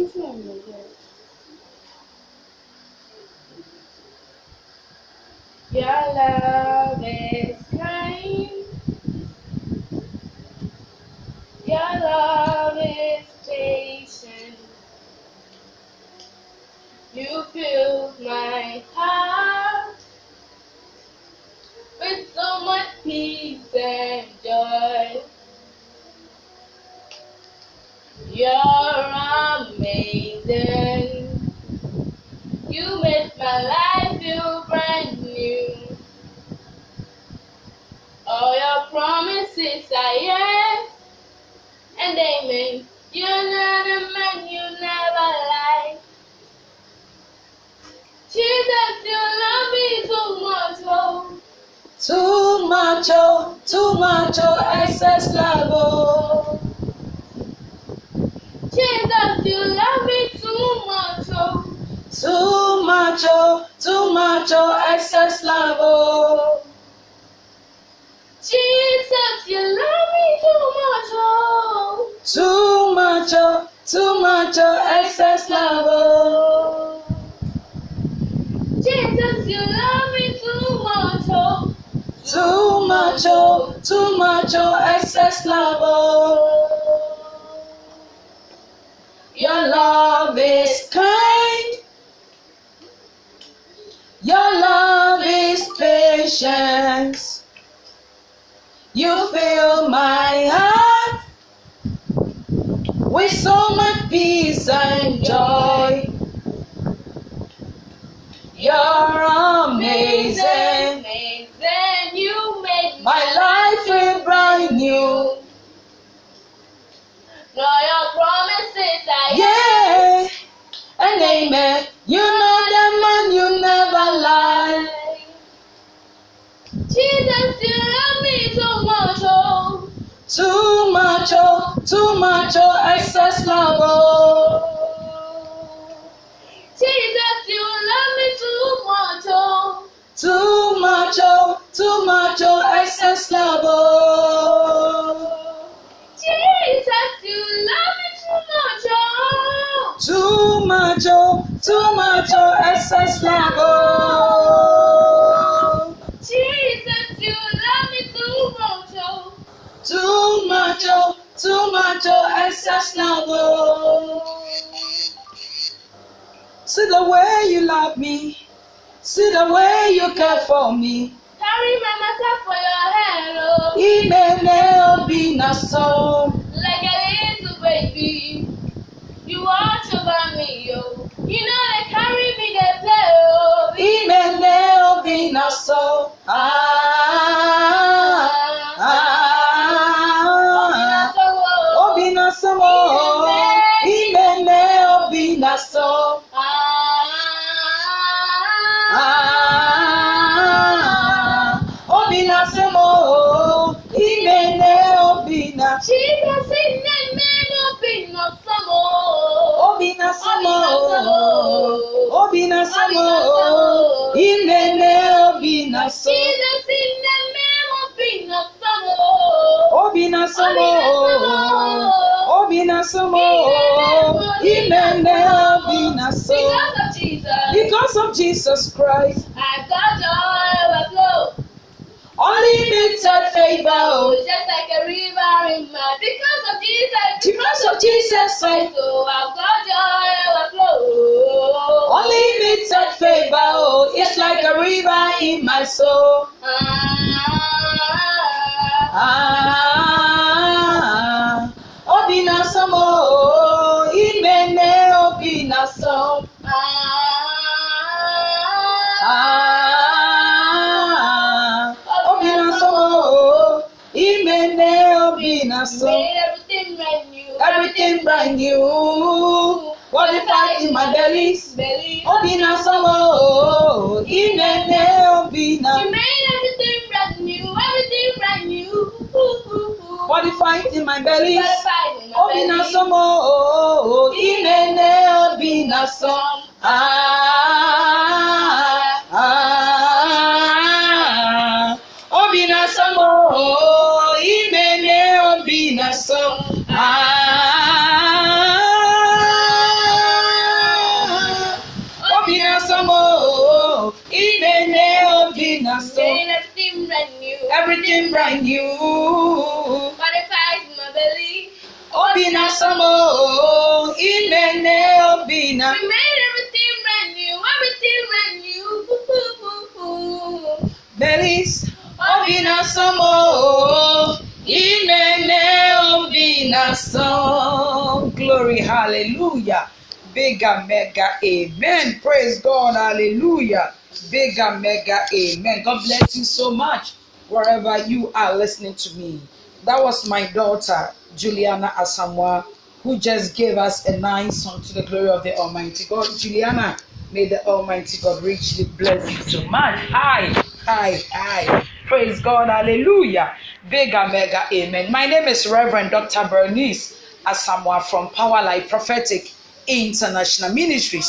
into another. Your love is kind. Your love is patient. You fill my heart with so much peace and joy. You're amazing. You make my life feel brand new. All your promises are yes and amen. You're not a man, you never lie. Jesus, you love me too much, oh. Too much, oh, too much, oh, excess love, oh. Jesus, you love me too much, oh. Too much, oh, too much, oh, excess love, oh. Jesus, you love me too much, oh. Too much, oh, too much, oh, excess love, oh. Jesus, you love me too much, oh. Too much, oh, too much, oh, excess love, oh. Your love is kind. Your love is patience. You fill my heart with so much peace and joy. You're amazing. Amazing, you made My life is brand new. Your promises Yeah, and amen. You know the man, you never lie. Jesus, you love me too much, oh. Too much, oh, too much, oh, excess love, oh. Jesus, you love me too much, oh. Too much, oh, too much, oh, excess love, oh. Much, oh, too much, oh, excess love, oh. Jesus, you love me too much, oh. Too much, oh, too much, oh, excess love, oh. See the way you love me. See the way you care for me. Carry my matter for your head, oh. Imene obi na so. Like a watch over me, oh. You know they carry me, they play, oh. Imene obi na so. Ah, ah, obi na so. Imene obi na so. Ah, obi na so. Imene obi na. Jesus in the name in the name of being of summer. Obi na somo, obi na somo, imene obi na so. Because of Jesus, Because of Jesus Christ, I got joy overflow. unlimited favor. Oh, oh. just like a river in my. Because Jesus, Because of Jesus Christ, I've got joy overflow. unlimited favor. Oh, it's like a river in my soul. Ah, Ah, obi na somo, imene obi na in my bellies? Belly. Obi na somo, imene obi na. You made everything brand new. Everything brand new. Ooh, ooh, ooh. What if I in my bellies? Satisfied in my Obi na belly. somo, imene obi na so. Ah, everything brand new. In my belly. Obina samo, imene obina. We made everything brand new. Everything brand new. Boo, boo, boo, boo. Belis, obina samo, imene obina so. Glory, hallelujah. Bigger, mega, amen. Praise God, hallelujah. Bigger, mega, amen. God bless you so much wherever you are listening to me. That was my daughter, Juliana Asamoah, who just gave us a nice song to the glory of the Almighty God. Juliana, may the Almighty God richly bless you so much. Hi, hi, hi. Praise God, hallelujah. Bigger, mega, amen. My name is Reverend Dr. Bernice Asamoah from Power Life Prophetic International Ministries.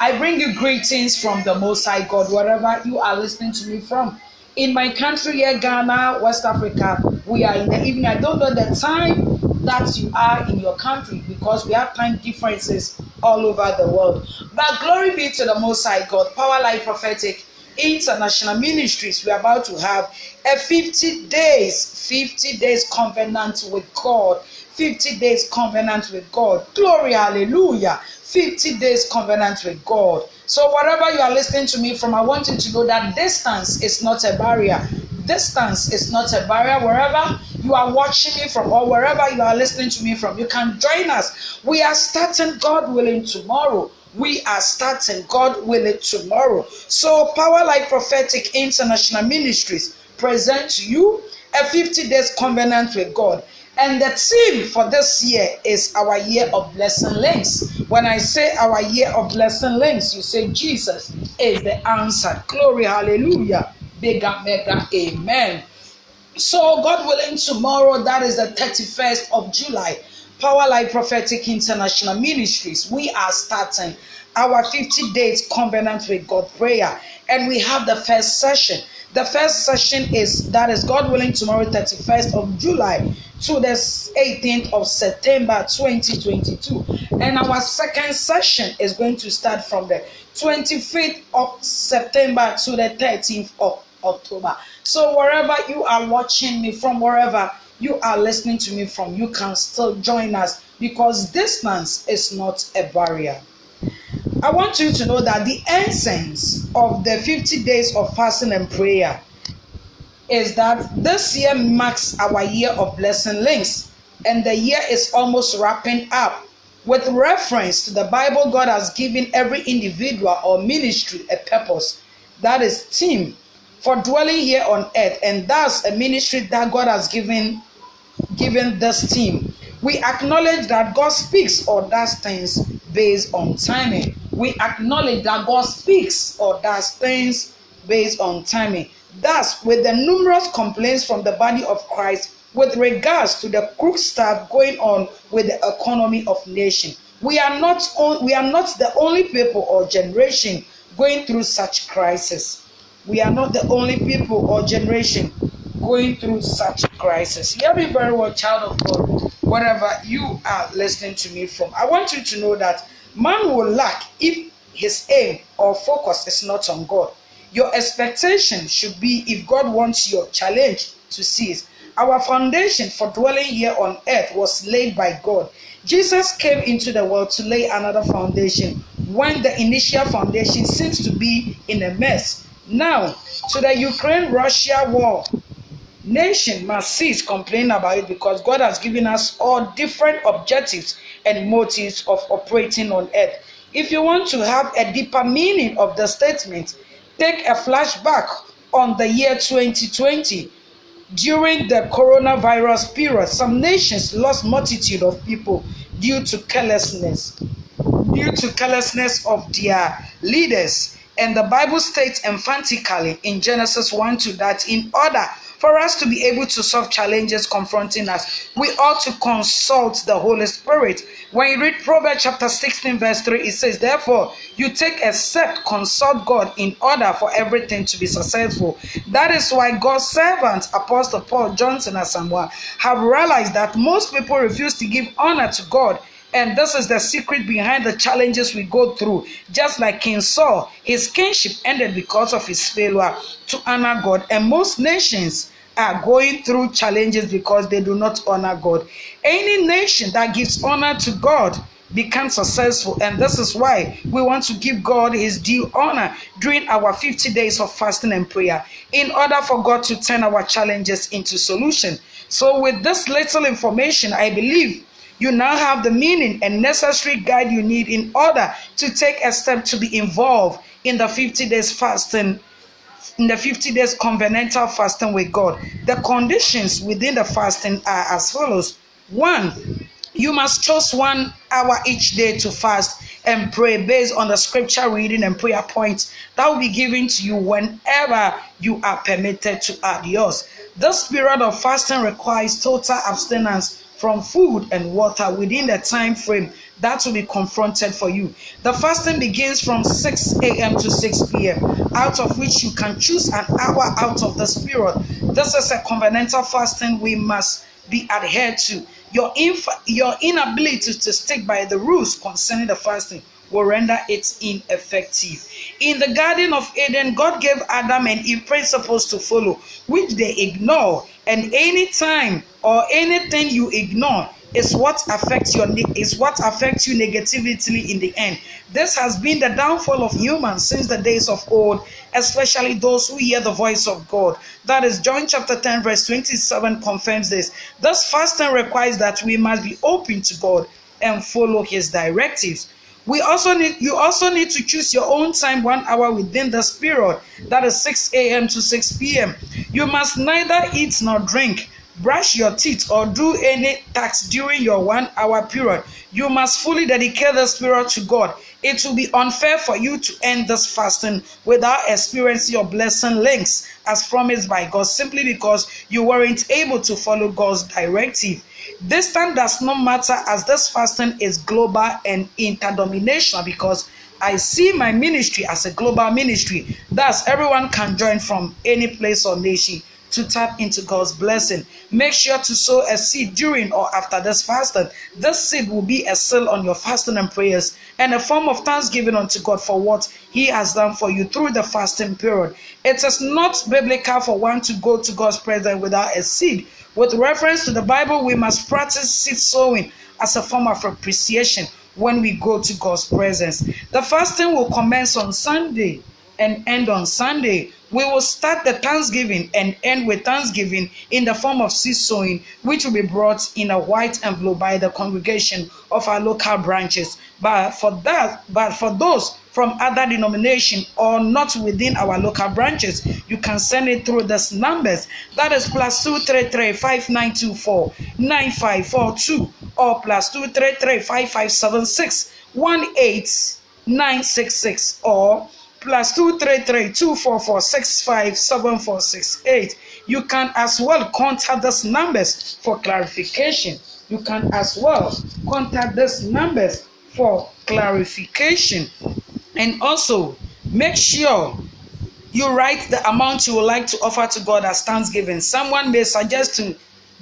I bring you greetings from the Most High God, wherever you are listening to me from. In my country here, Ghana, West Africa, we are in the evening. I don't know the time that you are in your country because we have time differences all over the world. But glory be to the Most High God, Power Life Prophetic International Ministries. We're about to have a 50 days, 50 days covenant with God. 50 days covenant with God. Glory, hallelujah. 50 days covenant with God. So, wherever you are listening to me from, I want you to know that distance is not a barrier. Distance is not a barrier. Wherever you are watching me from, or wherever you are listening to me from, you can join us. We are starting, God willing, tomorrow. We are starting, God willing, tomorrow. So, Power Life Prophetic International Ministries present you a 50 days covenant with God. And the theme for this year is our year of blessing links. When I say our year of blessing links, you say Jesus is the answer. Glory, hallelujah. Bigger, mega, amen. So, God willing, tomorrow, that is the 31st of July, Power Life Prophetic International Ministries, we are starting our 50 days covenant with God prayer. And we have the first session. The first session is that is God willing tomorrow, 31st of July to the 18th of September 2022. And our second session is going to start from the 25th of September to the 13th of October. So wherever you are watching me from, wherever you are listening to me from, you can still join us because distance is not a barrier. I want you to know that the essence of the 50 days of fasting and prayer is that this year marks our year of blessing links, and the year is almost wrapping up. With reference to the Bible, God has given every individual or ministry a purpose. That is team for dwelling here on earth, and that's a ministry that God has given given this team. We acknowledge that God speaks or does things based on timing. We acknowledge that God speaks or does things based on timing. Thus, with the numerous complaints from the body of Christ with regards to the crook stuff going on with the economy of nation, we are not on, we are not the only people or generation going through such crisis. We are not the only people or generation going through such crisis. Hear me very well, child of God, wherever you are listening to me from. I want you to know that man will lack if his aim or focus is not on God. Your expectation should be if God wants your challenge to cease. Our foundation for dwelling here on earth was laid by God. Jesus came into the world to lay another foundation when the initial foundation seems to be in a mess. Now, to the Ukraine Russia war, nation must cease complaining about it because God has given us all different objectives and motives of operating on earth. If you want to have a deeper meaning of the statement, take a flashback on the year 2020. During the coronavirus period, some nations lost multitude of people due to carelessness, due to carelessness of their leaders. And the Bible states emphatically in Genesis 1 2 that in order for us to be able to solve challenges confronting us, we ought to consult the Holy Spirit. When you read Proverbs chapter 16, verse 3, it says, Therefore, you take a step, consult God in order for everything to be successful. That is why God's servant, Apostle Paul Johnson Asamoah, have realized that most people refuse to give honor to God and this is the secret behind the challenges we go through. Just like King Saul, his kingship ended because of his failure to honor God. And most nations are going through challenges because they do not honor God. Any nation that gives honor to God become successful. And this is why we want to give God his due honor during our 50 days of fasting and prayer in order for God to turn our challenges into solution. So with this little information, I believe you now have the meaning and necessary guide you need in order to take a step to be involved in the 50 days fasting in the 50 days covenantal fasting with God. The conditions within the fasting are as follows. One, you must choose one hour each day to fast and pray based on the scripture reading and prayer points that will be given to you whenever you are permitted to add yours. This period of fasting requires total abstinence from food and water within the time frame that will be confronted for you. The fasting begins from 6 a.m. to 6 p.m., out of which you can choose an hour out of this period. This is a covenantal fasting we must be adhered to. Your, inf- your inability to stick by the rules concerning the fasting will render it ineffective. In the Garden of Eden, God gave Adam and Eve principles to follow, which they ignore. And any time or anything you ignore is what affects your is what affects you negatively in the end. This has been the downfall of humans since the days of old, especially those who hear the voice of God. That is John chapter 10 verse 27 confirms this. Thus fasting requires that we must be open to God and follow his directives. We also need you also need to choose your own time one hour within this period. That is 6 a.m. to 6 p.m. You must neither eat nor drink brush your teeth or do any task during your one hour period. You must fully dedicate the spirit to God. It will be unfair for you to end this fasting without experiencing your blessing links as promised by God simply because you weren't able to follow God's directive. This time does not matter as this fasting is global and interdenominational because I see my ministry as a global ministry. Thus, everyone can join from any place or nation to tap into God's blessing. Make sure to sow a seed during or after this fasting. This seed will be a seal on your fasting and prayers and a form of thanksgiving unto God for what He has done for you through the fasting period. It is not biblical for one to go to God's presence without a seed. With reference to the Bible, we must practice seed sowing as a form of appreciation when we go to God's presence. The fasting will commence on Sunday and end on Sunday. We will start the Thanksgiving and end with Thanksgiving in the form of seed sowing, which will be brought in a white envelope by the congregation of our local branches. But for that, but for those from other denomination or not within our local branches, you can send it through these numbers. That is plus two three three five nine two four nine five four two or plus two three three five five seven six one eight nine six six or plus two three three two four four six five seven four six eight. You can as well contact these numbers for clarification. You can as well contact these numbers for clarification. And also make sure you write the amount you would like to offer to God as thanksgiving. Someone may suggest to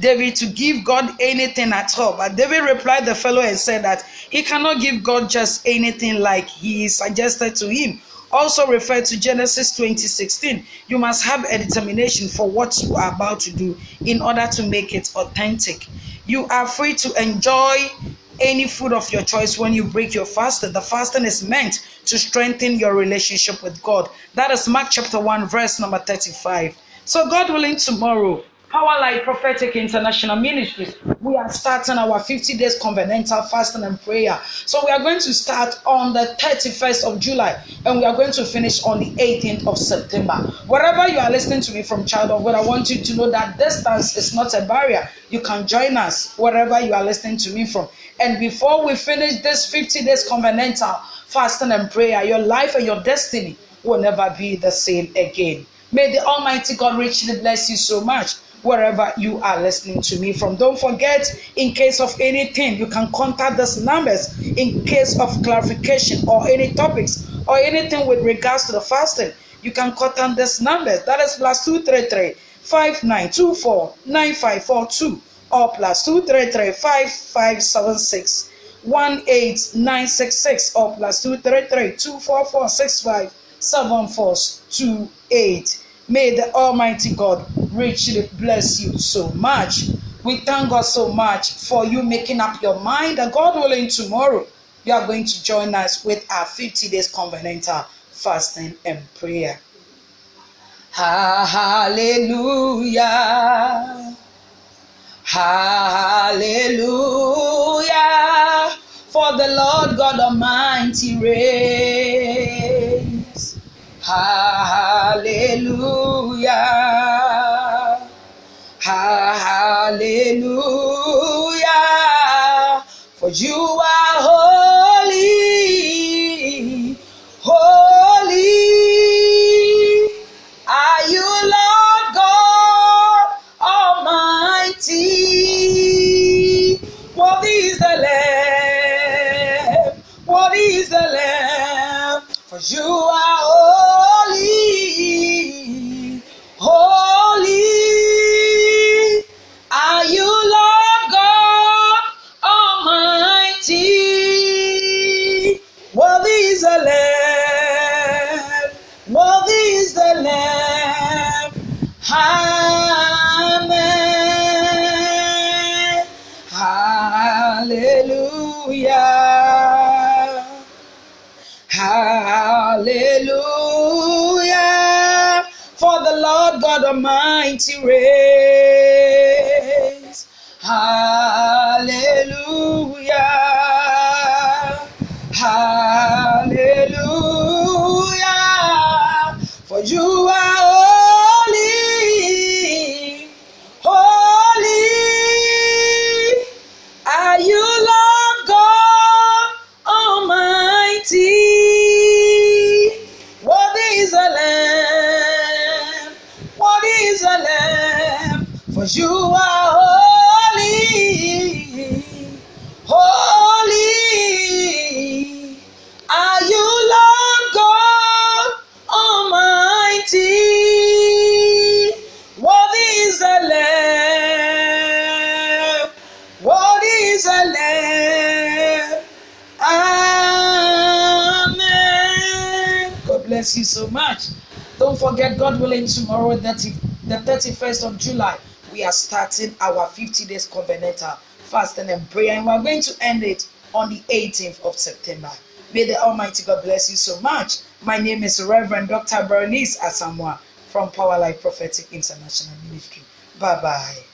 David to give God anything at all, but David replied the fellow and said that he cannot give God just anything like he suggested to him also refer to Genesis 20:16. You must have a determination for what you are about to do in order to make it authentic. You are free to enjoy any food of your choice when you break your fast. The fasting is meant to strengthen your relationship with God. That is Mark chapter 1, verse number 35. So, God willing, tomorrow Power Life Prophetic International Ministries, we are starting our 50 days covenantal fasting and prayer. So we are going to start on the 31st of July and we are going to finish on the 18th of September. Wherever you are listening to me from, child of God, I want you to know that distance is not a barrier. You can join us wherever you are listening to me from. And before we finish this 50 days covenantal fasting and prayer, your life and your destiny will never be the same again. May the Almighty God richly bless you so much wherever you are listening to me from. Don't forget, in case of anything, you can contact these numbers in case of clarification or any topics or anything with regards to the fasting. You can contact these numbers. That is plus 233 5924 9542 or plus 233 5576 18966 or plus 233 244 65 7428. May the Almighty God richly bless you so much. We thank God so much for you making up your mind that God willing tomorrow you are going to join us with our 50 days covenantal fasting and prayer. Hallelujah. Hallelujah. For the Lord God Almighty reigns. Hallelujah. For you are holy. Holy. Are you Lord God Almighty? What is the Lamb? What is the Lamb? For you are Lord God Almighty reigns. Hallelujah. For you are holy. Holy. Are you Lord God Almighty? What is the Lamb? What is a lamb? Amen. God bless you so much. Don't forget, God willing, tomorrow, 30, the 31st of July, we are starting our 50 days covenantal fasting and prayer, and we're going to end it on the 18th of September. May the Almighty God bless you so much. My name is Reverend Dr. Bernice Asamoah from Power Life Prophetic International Ministry. Bye bye.